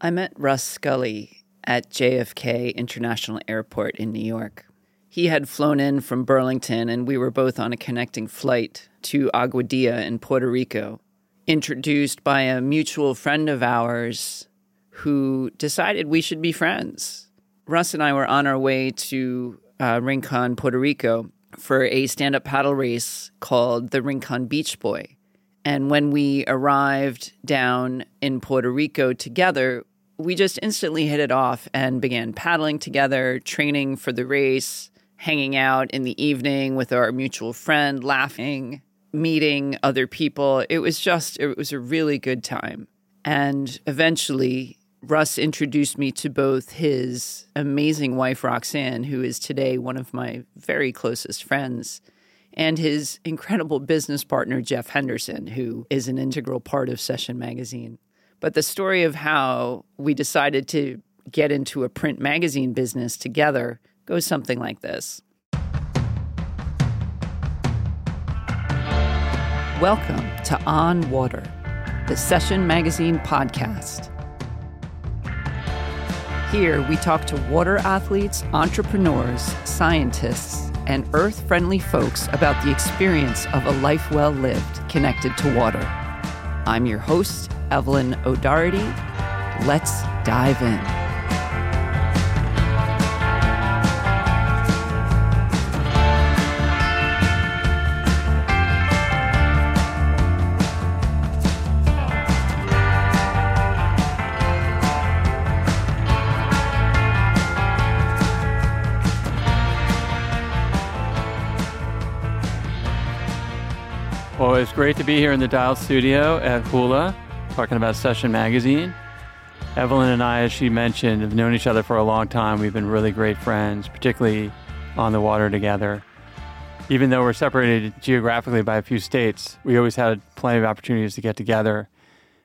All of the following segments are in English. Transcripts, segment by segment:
I met Russ Scully at JFK International Airport in New York. He had flown in from Burlington, and we were both on a connecting flight to Aguadilla in Puerto Rico, introduced by a mutual friend of ours who decided we should be friends. Russ and I were on our way to uh, Rincon, Puerto Rico for a stand up paddle race called the Rincon Beach Boy. And when we arrived down in Puerto Rico together, we just instantly hit it off and began paddling together, training for the race, hanging out in the evening with our mutual friend, laughing, meeting other people. It was just, it was a really good time. And eventually, Russ introduced me to both his amazing wife, Roxanne, who is today one of my very closest friends, and his incredible business partner, Jeff Henderson, who is an integral part of Session Magazine. But the story of how we decided to get into a print magazine business together goes something like this. Welcome to On Water, the Session Magazine podcast. Here, we talk to water athletes, entrepreneurs, scientists, and earth friendly folks about the experience of a life well lived connected to water. I'm your host, Evelyn O'Doherty. Let's dive in. It's great to be here in the Dial studio at Hula, talking about Session Magazine. Evelyn and I, as she mentioned, have known each other for a long time. We've been really great friends, particularly on the water together. Even though we're separated geographically by a few states, we always had plenty of opportunities to get together.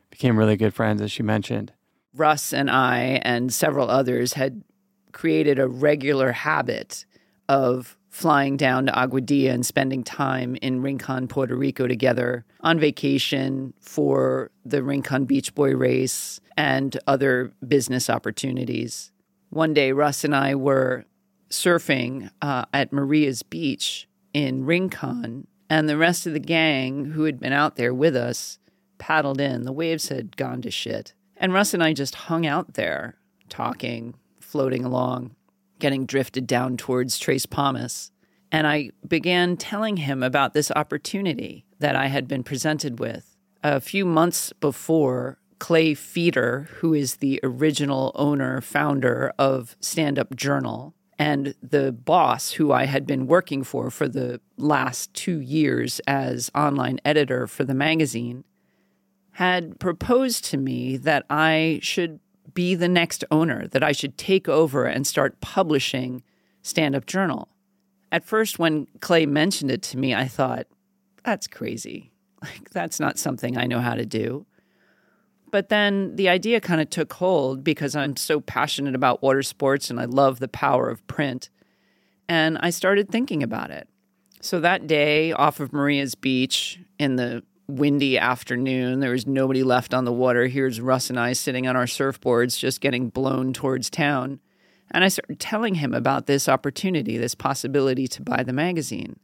Became really good friends, as she mentioned. Russ and I and several others had created a regular habit of flying down to Aguadilla and spending time in Rincon, Puerto Rico together on vacation for the Rincon Beach Boy race and other business opportunities. One day, Russ and I were surfing uh, at Maria's Beach in Rincon, and the rest of the gang who had been out there with us paddled in. The waves had gone to shit. And Russ and I just hung out there, talking, floating along getting drifted down towards Tres Palmas. And I began telling him about this opportunity that I had been presented with. A few months before, Clay Feeter, who is the original owner, founder of Stand Up Journal, and the boss who I had been working for for the last two years as online editor for the magazine, had proposed to me that I should be the next owner, that I should take over and start publishing Stand Up Journal. At first, when Clay mentioned it to me, I thought, that's crazy. Like, that's not something I know how to do. But then the idea kind of took hold because I'm so passionate about water sports and I love the power of print. And I started thinking about it. So that day off of Maria's Beach in the windy afternoon. There was nobody left on the water. Here's Russ and I sitting on our surfboards, just getting blown towards town. And I started telling him about this opportunity, this possibility to buy the magazine.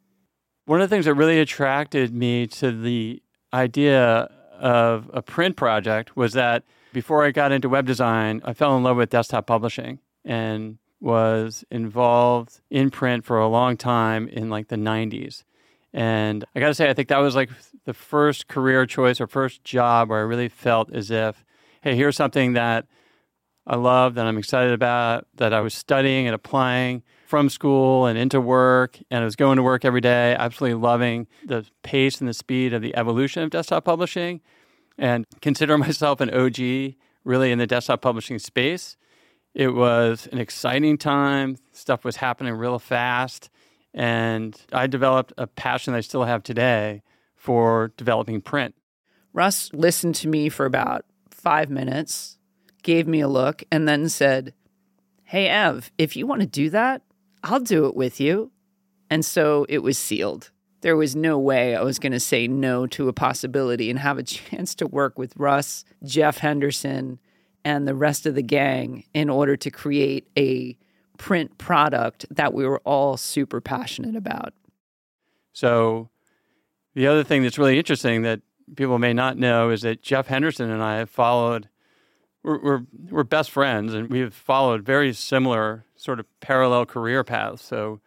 One of the things that really attracted me to the idea of a print project was that before I got into web design, I fell in love with desktop publishing and was involved in print for a long time in like the 90s. And I got to say, I think that was like the first career choice or first job where I really felt as if, hey, here's something that I love, that I'm excited about, that I was studying and applying from school and into work. And I was going to work every day, absolutely loving the pace and the speed of the evolution of desktop publishing and consider myself an OG really in the desktop publishing space. It was an exciting time. Stuff was happening real fast. And I developed a passion that I still have today for developing print. Russ listened to me for about five minutes, gave me a look, and then said, Hey, Ev, if you want to do that, I'll do it with you. And so it was sealed. There was no way I was going to say no to a possibility and have a chance to work with Russ, Jeff Henderson, and the rest of the gang in order to create a print product that we were all super passionate about. So, the other thing that's really interesting that people may not know is that Jeff Henderson and I have followed. We're, we're, we're best friends, and we've followed very similar sort of parallel career paths. So,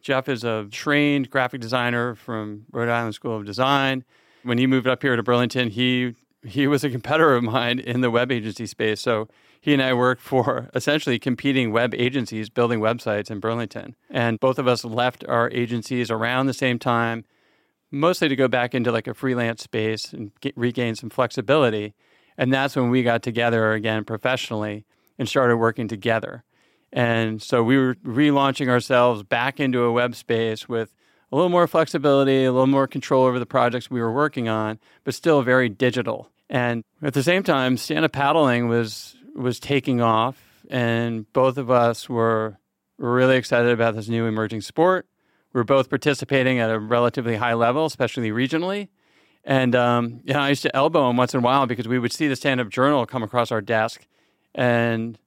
Jeff is a trained graphic designer from Rhode Island School of Design. When he moved up here to Burlington, he he was a competitor of mine in the web agency space. So he and I worked for essentially competing web agencies building websites in Burlington. And both of us left our agencies around the same time, mostly to go back into like a freelance space and get, regain some flexibility. And that's when we got together again professionally and started working together. And so we were relaunching ourselves back into a web space with a little more flexibility, a little more control over the projects we were working on, but still very digital. And at the same time, stand up paddling was was taking off, and both of us were, really excited about this new emerging sport. We were both participating at a relatively high level, especially regionally. And um, you know, I used to elbow him once in a while because we would see the stand up journal come across our desk, and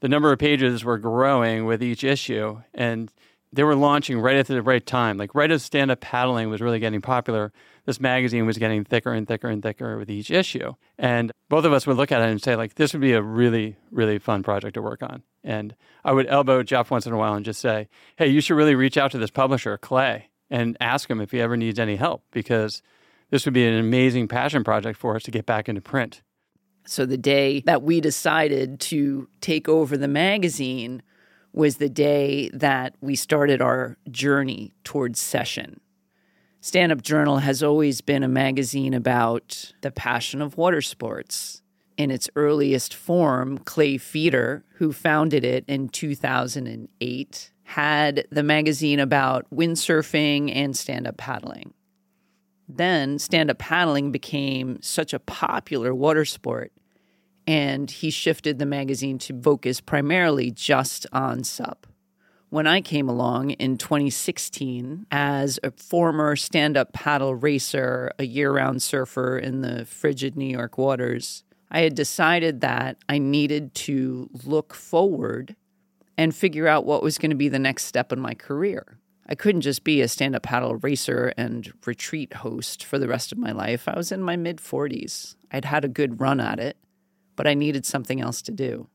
the number of pages were growing with each issue. And they were launching right at the right time. Like right as stand up paddling was really getting popular, this magazine was getting thicker and thicker and thicker with each issue. And both of us would look at it and say, like, this would be a really, really fun project to work on. And I would elbow Jeff once in a while and just say, hey, you should really reach out to this publisher, Clay, and ask him if he ever needs any help because this would be an amazing passion project for us to get back into print. So the day that we decided to take over the magazine was the day that we started our journey towards session. Stand Up Journal has always been a magazine about the passion of water sports. In its earliest form, Clay Feeter, who founded it in 2008, had the magazine about windsurfing and stand up paddling. Then, stand up paddling became such a popular water sport, and he shifted the magazine to focus primarily just on SUP when I came along in 2016 as a former stand up paddle racer, a year round surfer in the frigid New York waters, I had decided that I needed to look forward and figure out what was going to be the next step in my career. I couldn't just be a stand up paddle racer and retreat host for the rest of my life. I was in my mid 40s. I'd had a good run at it, but I needed something else to do.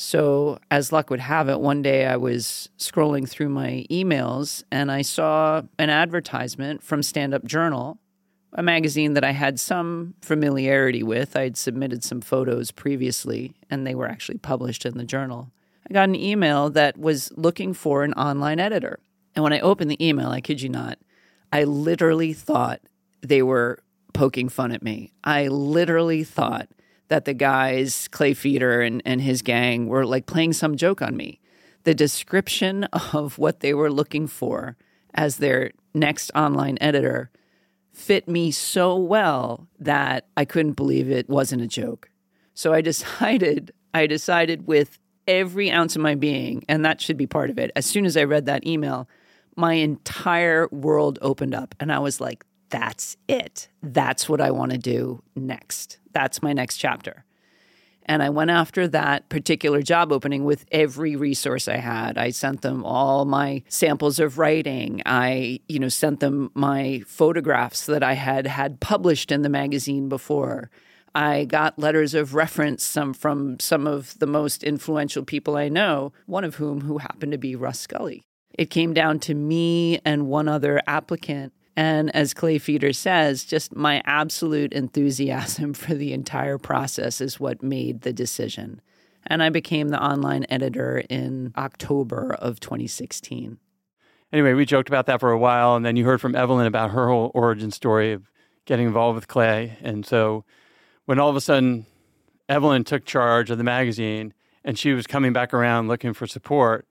So, as luck would have it, one day I was scrolling through my emails and I saw an advertisement from Stand Up Journal, a magazine that I had some familiarity with. I had submitted some photos previously and they were actually published in the journal. I got an email that was looking for an online editor. And when I opened the email, I kid you not, I literally thought they were poking fun at me. I literally thought that the guys, Clay Feeter and, and his gang, were like playing some joke on me. The description of what they were looking for as their next online editor fit me so well that I couldn't believe it wasn't a joke. So I decided, I decided with every ounce of my being, and that should be part of it. As soon as I read that email, my entire world opened up, and I was like, that's it. That's what I want to do next. That's my next chapter. And I went after that particular job opening with every resource I had. I sent them all my samples of writing. I, you know, sent them my photographs that I had had published in the magazine before. I got letters of reference some from some of the most influential people I know, one of whom who happened to be Russ Scully. It came down to me and one other applicant and as Clay Feeter says, just my absolute enthusiasm for the entire process is what made the decision. And I became the online editor in October of 2016. Anyway, we joked about that for a while. And then you heard from Evelyn about her whole origin story of getting involved with Clay. And so when all of a sudden Evelyn took charge of the magazine and she was coming back around looking for support,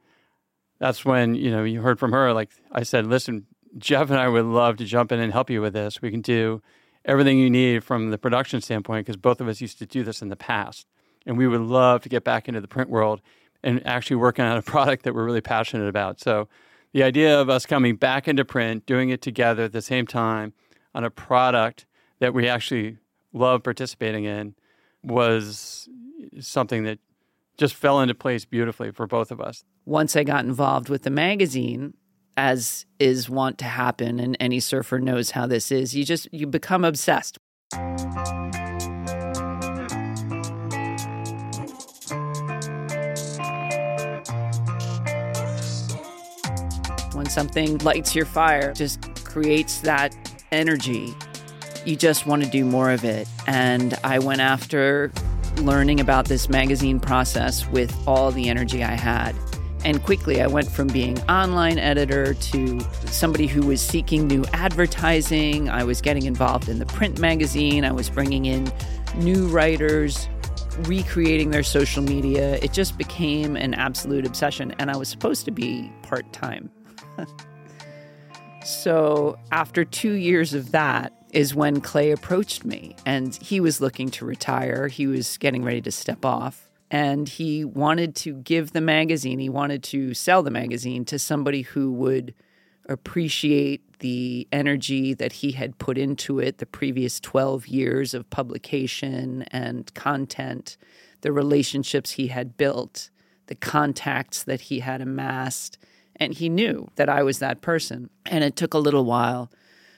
that's when, you know, you heard from her. Like I said, listen, Jeff and I would love to jump in and help you with this. We can do everything you need from the production standpoint because both of us used to do this in the past. And we would love to get back into the print world and actually working on a product that we're really passionate about. So the idea of us coming back into print, doing it together at the same time on a product that we actually love participating in was something that just fell into place beautifully for both of us. Once I got involved with the magazine, as is wont to happen, and any surfer knows how this is, you just you become obsessed. When something lights your fire, just creates that energy. You just want to do more of it. And I went after learning about this magazine process with all the energy I had. And quickly, I went from being online editor to somebody who was seeking new advertising. I was getting involved in the print magazine. I was bringing in new writers, recreating their social media. It just became an absolute obsession. And I was supposed to be part time. so, after two years of that, is when Clay approached me and he was looking to retire. He was getting ready to step off and he wanted to give the magazine, he wanted to sell the magazine to somebody who would appreciate the energy that he had put into it the previous 12 years of publication and content, the relationships he had built, the contacts that he had amassed. And he knew that I was that person. And it took a little while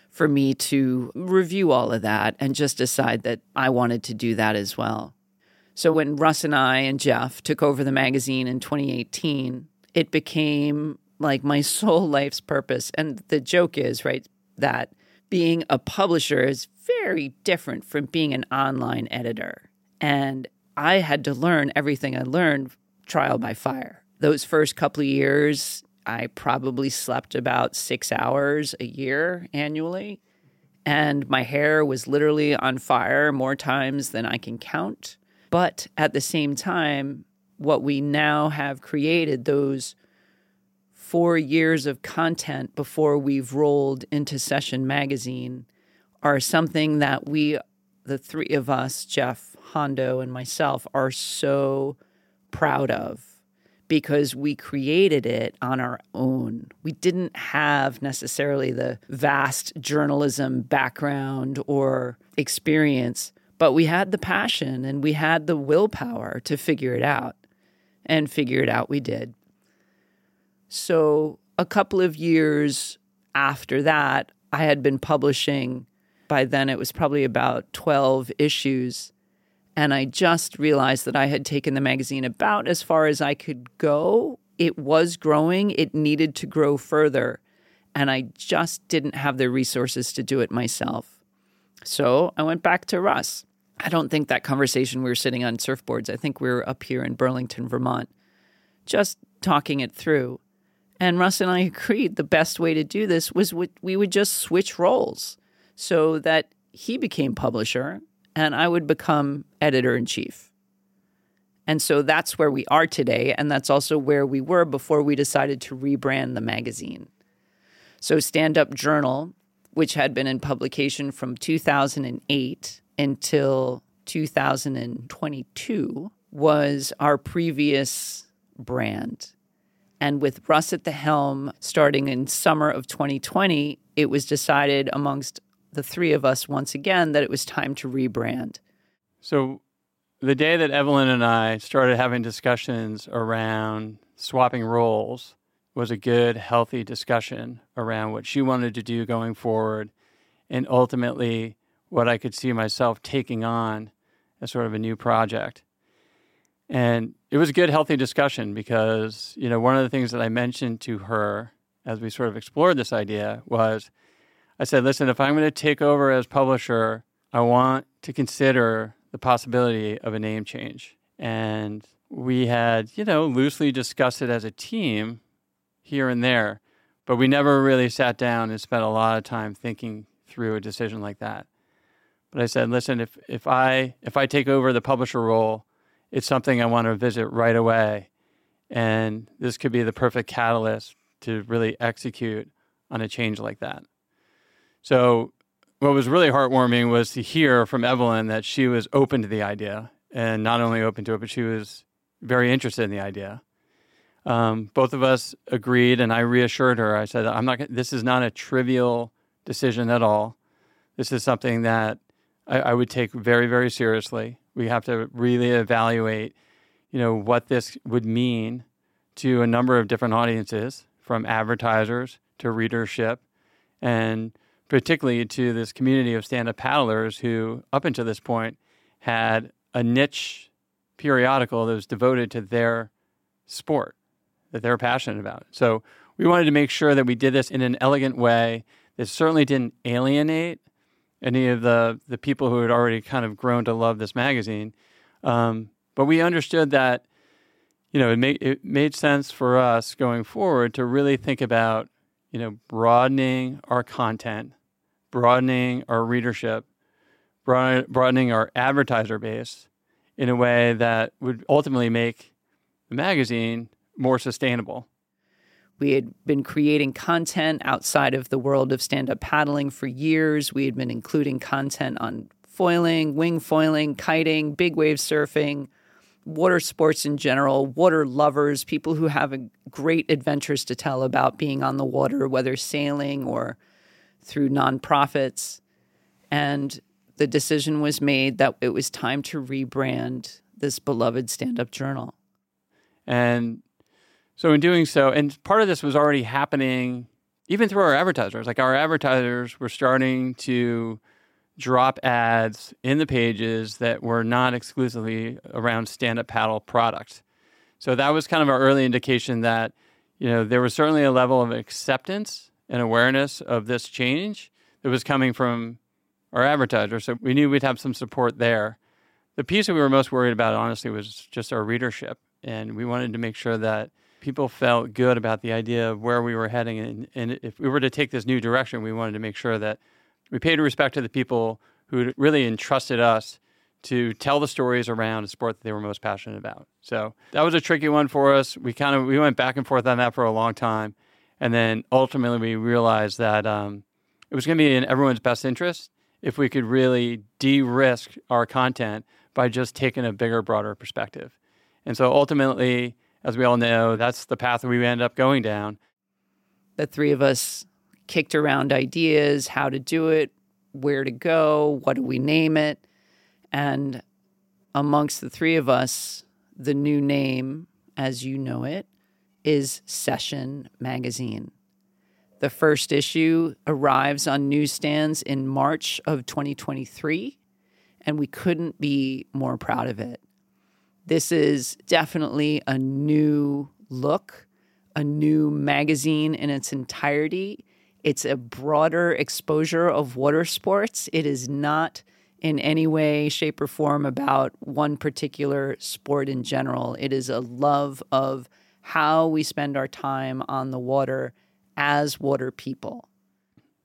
for me to review all of that and just decide that I wanted to do that as well. So when Russ and I and Jeff took over the magazine in 2018, it became like my sole life's purpose. And the joke is, right, that being a publisher is very different from being an online editor. And I had to learn everything I learned trial by fire. Those first couple of years, I probably slept about six hours a year annually. And my hair was literally on fire more times than I can count. But at the same time, what we now have created, those four years of content before we've rolled into Session Magazine, are something that we, the three of us, Jeff, Hondo, and myself, are so proud of because we created it on our own. We didn't have necessarily the vast journalism background or experience but we had the passion and we had the willpower to figure it out. And figure it out we did. So, a couple of years after that, I had been publishing. By then, it was probably about 12 issues. And I just realized that I had taken the magazine about as far as I could go. It was growing, it needed to grow further. And I just didn't have the resources to do it myself. So I went back to Russ. I don't think that conversation we were sitting on surfboards. I think we were up here in Burlington, Vermont, just talking it through. And Russ and I agreed the best way to do this was we would just switch roles so that he became publisher and I would become editor in chief. And so that's where we are today. And that's also where we were before we decided to rebrand the magazine. So, Stand Up Journal, which had been in publication from 2008 until 2022 was our previous brand. And with Russ at the helm starting in summer of 2020, it was decided amongst the three of us once again that it was time to rebrand. So, the day that Evelyn and I started having discussions around swapping roles was a good, healthy discussion around what she wanted to do going forward and ultimately what I could see myself taking on as sort of a new project. And it was a good, healthy discussion because, you know, one of the things that I mentioned to her as we sort of explored this idea was I said, listen, if I'm going to take over as publisher, I want to consider the possibility of a name change. And we had, you know, loosely discussed it as a team here and there, but we never really sat down and spent a lot of time thinking through a decision like that. But I said, listen, if if I if I take over the publisher role, it's something I want to visit right away, and this could be the perfect catalyst to really execute on a change like that. So, what was really heartwarming was to hear from Evelyn that she was open to the idea, and not only open to it, but she was very interested in the idea. Um, both of us agreed, and I reassured her. I said, "I'm not. This is not a trivial decision at all. This is something that I, I would take very, very seriously. We have to really evaluate, you know, what this would mean to a number of different audiences, from advertisers to readership, and particularly to this community of stand-up paddlers who, up until this point, had a niche periodical that was devoted to their sport that they're passionate about. So we wanted to make sure that we did this in an elegant way that certainly didn't alienate any of the the people who had already kind of grown to love this magazine. Um, but we understood that you know it made it made sense for us going forward to really think about you know broadening our content, broadening our readership, broadening our advertiser base in a way that would ultimately make the magazine more sustainable. We had been creating content outside of the world of stand up paddling for years. We had been including content on foiling, wing foiling, kiting, big wave surfing, water sports in general, water lovers, people who have great adventures to tell about being on the water, whether sailing or through nonprofits. And the decision was made that it was time to rebrand this beloved stand up journal. And so in doing so, and part of this was already happening even through our advertisers. Like our advertisers were starting to drop ads in the pages that were not exclusively around stand-up paddle products. So that was kind of our early indication that you know there was certainly a level of acceptance and awareness of this change that was coming from our advertisers. So we knew we'd have some support there. The piece that we were most worried about, honestly, was just our readership, and we wanted to make sure that people felt good about the idea of where we were heading. And, and if we were to take this new direction, we wanted to make sure that we paid respect to the people who really entrusted us to tell the stories around a sport that they were most passionate about. So that was a tricky one for us. We kind of we went back and forth on that for a long time, and then ultimately we realized that um, it was going to be in everyone's best interest if we could really de-risk our content by just taking a bigger, broader perspective. And so ultimately, as we all know, that's the path we end up going down. The three of us kicked around ideas, how to do it, where to go, what do we name it? And amongst the three of us, the new name, as you know it, is Session Magazine. The first issue arrives on newsstands in March of 2023, and we couldn't be more proud of it. This is definitely a new look, a new magazine in its entirety. It's a broader exposure of water sports. It is not in any way, shape, or form about one particular sport in general. It is a love of how we spend our time on the water as water people.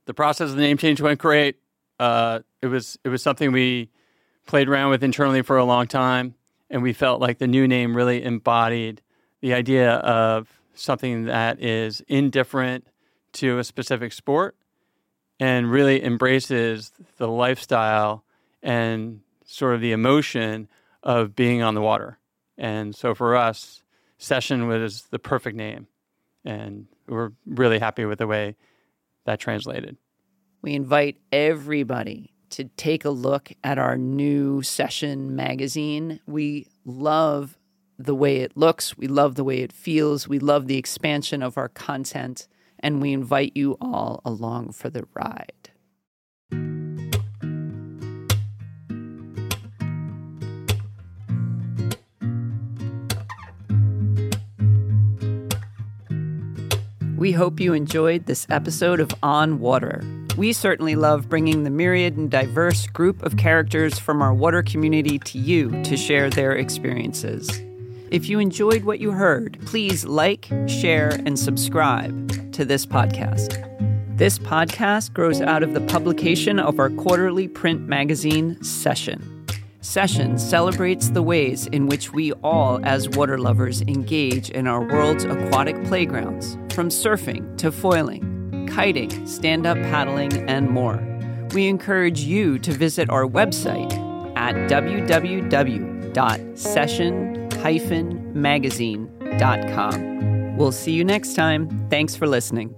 The process of the name change went great. Uh, it was it was something we played around with internally for a long time and we felt like the new name really embodied the idea of something that is indifferent to a specific sport and really embraces the lifestyle and sort of the emotion of being on the water. And so for us, Session was the perfect name. And we're really happy with the way that translated. We invite everybody to take a look at our new session magazine. We love the way it looks, we love the way it feels, we love the expansion of our content, and we invite you all along for the ride. We hope you enjoyed this episode of On Water. We certainly love bringing the myriad and diverse group of characters from our water community to you to share their experiences. If you enjoyed what you heard, please like, share, and subscribe to this podcast. This podcast grows out of the publication of our quarterly print magazine, Session. Session celebrates the ways in which we all, as water lovers, engage in our world's aquatic playgrounds, from surfing to foiling kiting, stand up paddling, and more. We encourage you to visit our website at www.session-magazine.com. We'll see you next time. Thanks for listening.